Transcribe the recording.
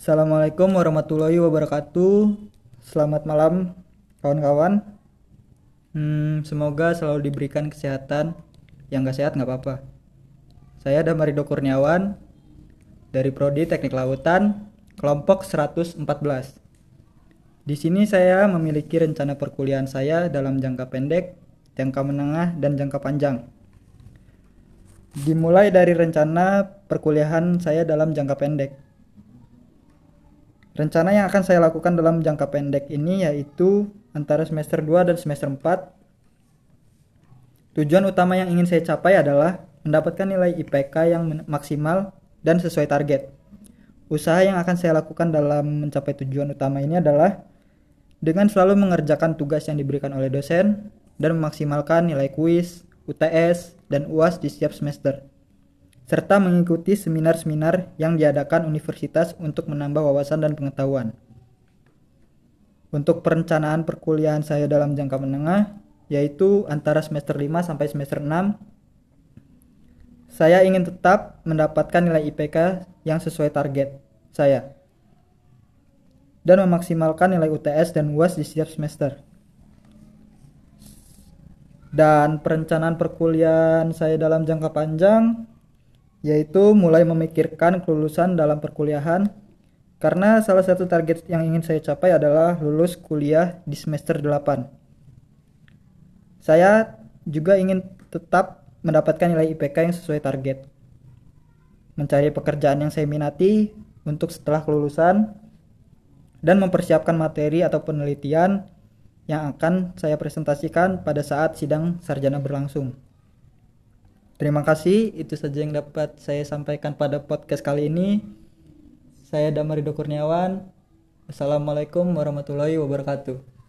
Assalamualaikum warahmatullahi wabarakatuh. Selamat malam kawan-kawan. Hmm, semoga selalu diberikan kesehatan. Yang gak sehat nggak apa-apa. Saya Damarido Kurniawan dari Prodi Teknik Lautan, kelompok 114. Di sini saya memiliki rencana perkuliahan saya dalam jangka pendek, jangka menengah, dan jangka panjang. Dimulai dari rencana perkuliahan saya dalam jangka pendek. Rencana yang akan saya lakukan dalam jangka pendek ini yaitu antara semester 2 dan semester 4. Tujuan utama yang ingin saya capai adalah mendapatkan nilai IPK yang maksimal dan sesuai target. Usaha yang akan saya lakukan dalam mencapai tujuan utama ini adalah dengan selalu mengerjakan tugas yang diberikan oleh dosen dan memaksimalkan nilai kuis, UTS, dan UAS di setiap semester serta mengikuti seminar-seminar yang diadakan universitas untuk menambah wawasan dan pengetahuan. Untuk perencanaan perkuliahan saya dalam jangka menengah, yaitu antara semester 5 sampai semester 6, saya ingin tetap mendapatkan nilai IPK yang sesuai target saya dan memaksimalkan nilai UTS dan UAS di setiap semester. Dan perencanaan perkuliahan saya dalam jangka panjang yaitu mulai memikirkan kelulusan dalam perkuliahan karena salah satu target yang ingin saya capai adalah lulus kuliah di semester 8. Saya juga ingin tetap mendapatkan nilai IPK yang sesuai target. Mencari pekerjaan yang saya minati untuk setelah kelulusan dan mempersiapkan materi atau penelitian yang akan saya presentasikan pada saat sidang sarjana berlangsung. Terima kasih, itu saja yang dapat saya sampaikan pada podcast kali ini. Saya Damarido Kurniawan. Assalamualaikum warahmatullahi wabarakatuh.